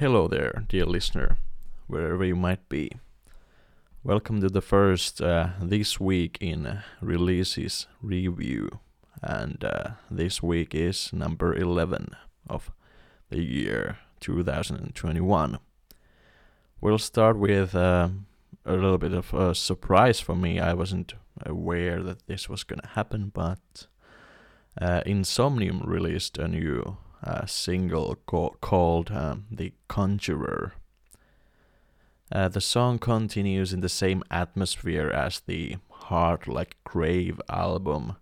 Hello there, dear listener, wherever you might be. Welcome to the first uh, This Week in Releases review. And uh, this week is number 11 of the year 2021. We'll start with uh, a little bit of a surprise for me. I wasn't aware that this was to happen, but uh, Insomnium released a new uh, single co- called um, The Conjurer. Uh, the song continues in the same atmosphere as the Heart Like Grave album.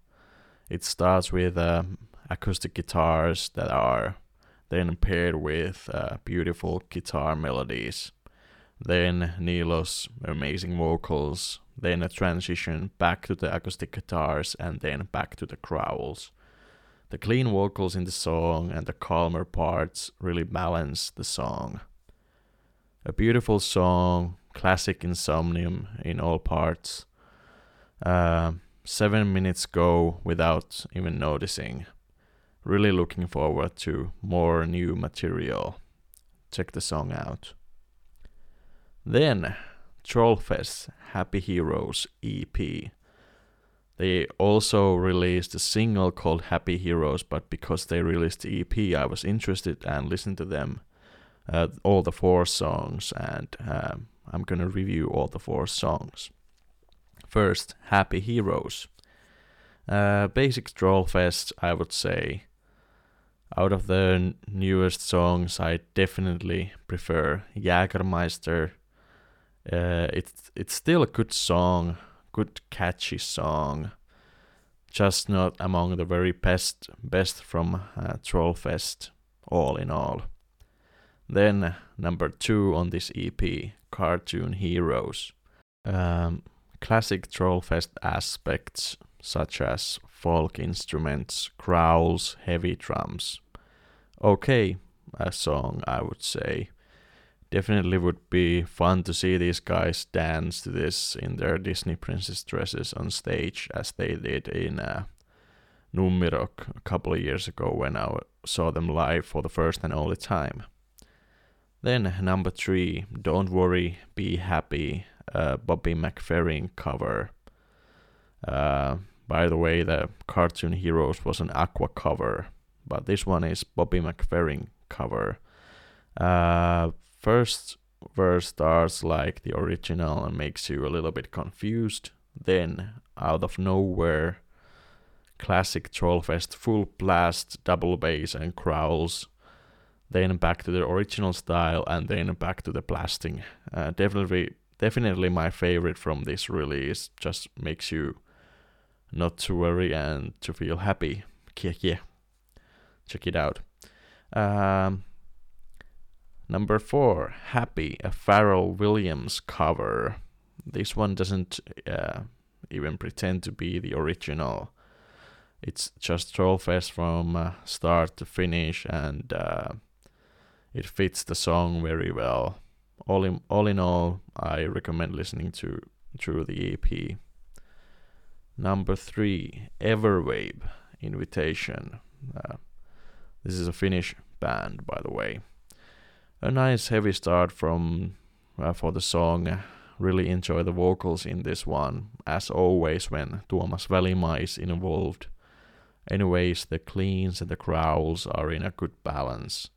It starts with uh, acoustic guitars that are then paired with uh, beautiful guitar melodies. Then Niilo's amazing vocals, then a transition back to the acoustic guitars, and then back to the growls. The clean vocals in the song and the calmer parts really balance the song. A beautiful song, classic Insomnium in all parts. Uh, seven minutes go without even noticing. Really looking forward to more new material. Check the song out. Then, Trollfest Happy Heroes EP. They also released a single called Happy Heroes, but because they released the EP, I was interested and listened to them, uh, all the four songs, and um, I'm gonna review all the four songs. First, Happy Heroes. Uh, basic Trollfest, I would say. Out of the newest songs, I definitely prefer Jägermeister. Uh, it's it's still a good song, good catchy song, just not among the very best best from uh, Trollfest. All in all. Then number two on this EP, Cartoon Heroes. Um, classic Trollfest aspects such as folk instruments, growls, heavy drums. Okay, a song I would say. Definitely would be fun to see these guys dance to this in their Disney princess dresses on stage as they did in uh, Nummirock a couple of years ago when I saw them live for the first and only time. Then number three, Don't Worry, Be Happy, uh, Bobby McFerrin cover. Uh, by the way, the Cartoon Heroes was an Aqua cover, but this one is Bobby McFerrin cover. Uh, first verse starts like the original and makes you a little bit confused. Then, out of nowhere, classic Trollfest full blast, double bass and growls. Then back to the original style, and then back to the blasting. Uh, definitely, definitely my favorite from this release. Just makes you not to worry and to feel happy. Yeah, yeah. Check it out. Um, number four, Happy, a Pharrell Williams cover. This one doesn't uh, even pretend to be the original. It's just Trollfest from uh, start to finish, and uh, it fits the song very well. All in all, in all, I recommend listening to through the EP. Number three, Everwave Invitation. Uh, this is a Finnish band, by the way. A nice heavy start from uh, for the song. Really enjoy the vocals in this one, as always when Tuomas Välimaa is involved. Anyways, the cleans and the growls are in a good balance.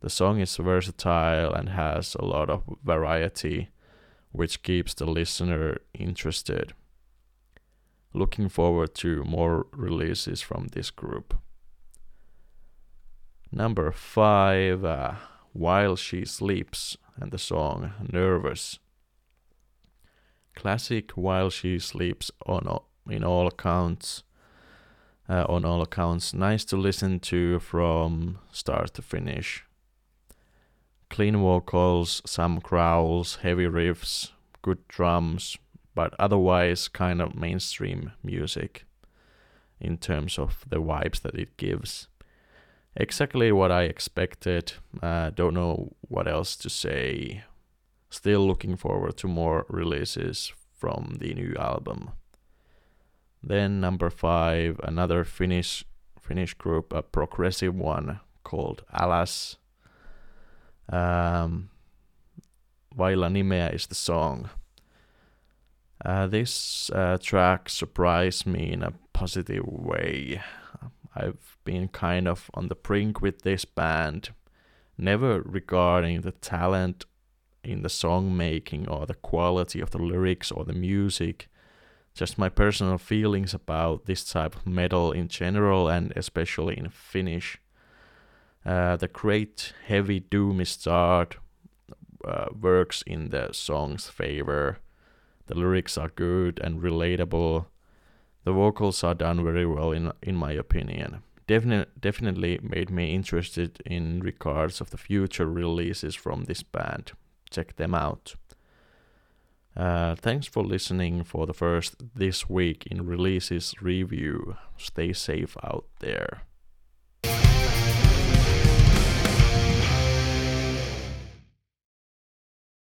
The song is versatile and has a lot of variety, which keeps the listener interested. Looking forward to more releases from this group. Number five, uh, While She Sleeps, and the song Nervous. Classic While She Sleeps on in all accounts. Uh, on all accounts, nice to listen to from start to finish. Clean vocals, some growls, heavy riffs, good drums, but otherwise kind of mainstream music in terms of the vibes that it gives. Exactly what I expected. Uh, don't know what else to say. Still looking forward to more releases from the new album. Then number five, another Finnish Finnish group, a progressive one called Alas. Um, Vailla Nimeä is the song. Uh, this uh, track surprised me in a positive way. I've been kind of on the brink with this band, never regarding the talent in the song making or the quality of the lyrics or the music, just my personal feelings about this type of metal in general and especially in Finnish. Uh, the great heavy doomy start uh, works in the song's favor. The lyrics are good and relatable. The vocals are done very well in in my opinion. Definitely, made me interested in regards of the future releases from this band. Check them out. Uh, thanks for listening for the first this week in releases review. Stay safe out there.